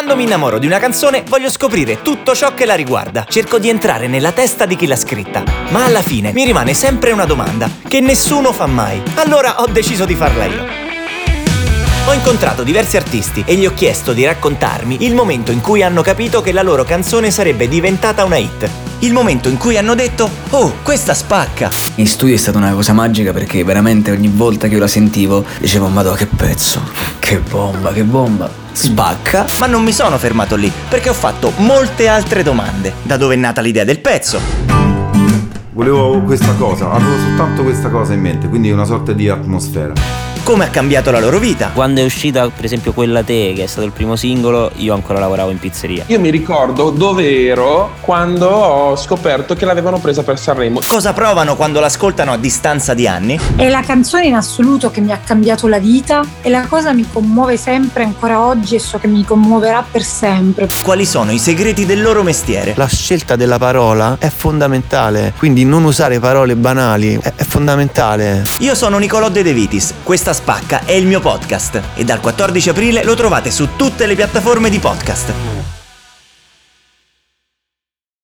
Quando mi innamoro di una canzone voglio scoprire tutto ciò che la riguarda. Cerco di entrare nella testa di chi l'ha scritta. Ma alla fine mi rimane sempre una domanda che nessuno fa mai. Allora ho deciso di farla io. Ho incontrato diversi artisti e gli ho chiesto di raccontarmi il momento in cui hanno capito che la loro canzone sarebbe diventata una hit. Il momento in cui hanno detto Oh, questa spacca! In studio è stata una cosa magica perché veramente ogni volta che io la sentivo dicevo Madò che pezzo, che bomba, che bomba. Spacca, ma non mi sono fermato lì perché ho fatto molte altre domande. Da dove è nata l'idea del pezzo? Volevo questa cosa, avevo soltanto questa cosa in mente, quindi una sorta di atmosfera come ha cambiato la loro vita. Quando è uscita, per esempio, quella Te, che è stato il primo singolo, io ancora lavoravo in pizzeria. Io mi ricordo dove ero quando ho scoperto che l'avevano presa per Sanremo. Cosa provano quando l'ascoltano a distanza di anni? È la canzone in assoluto che mi ha cambiato la vita e la cosa mi commuove sempre ancora oggi e so che mi commuoverà per sempre. Quali sono i segreti del loro mestiere? La scelta della parola è fondamentale, quindi non usare parole banali è, fondamentale. Io sono Nicolò De De Vitis, questa Spacca è il mio podcast e dal 14 aprile lo trovate su tutte le piattaforme di podcast.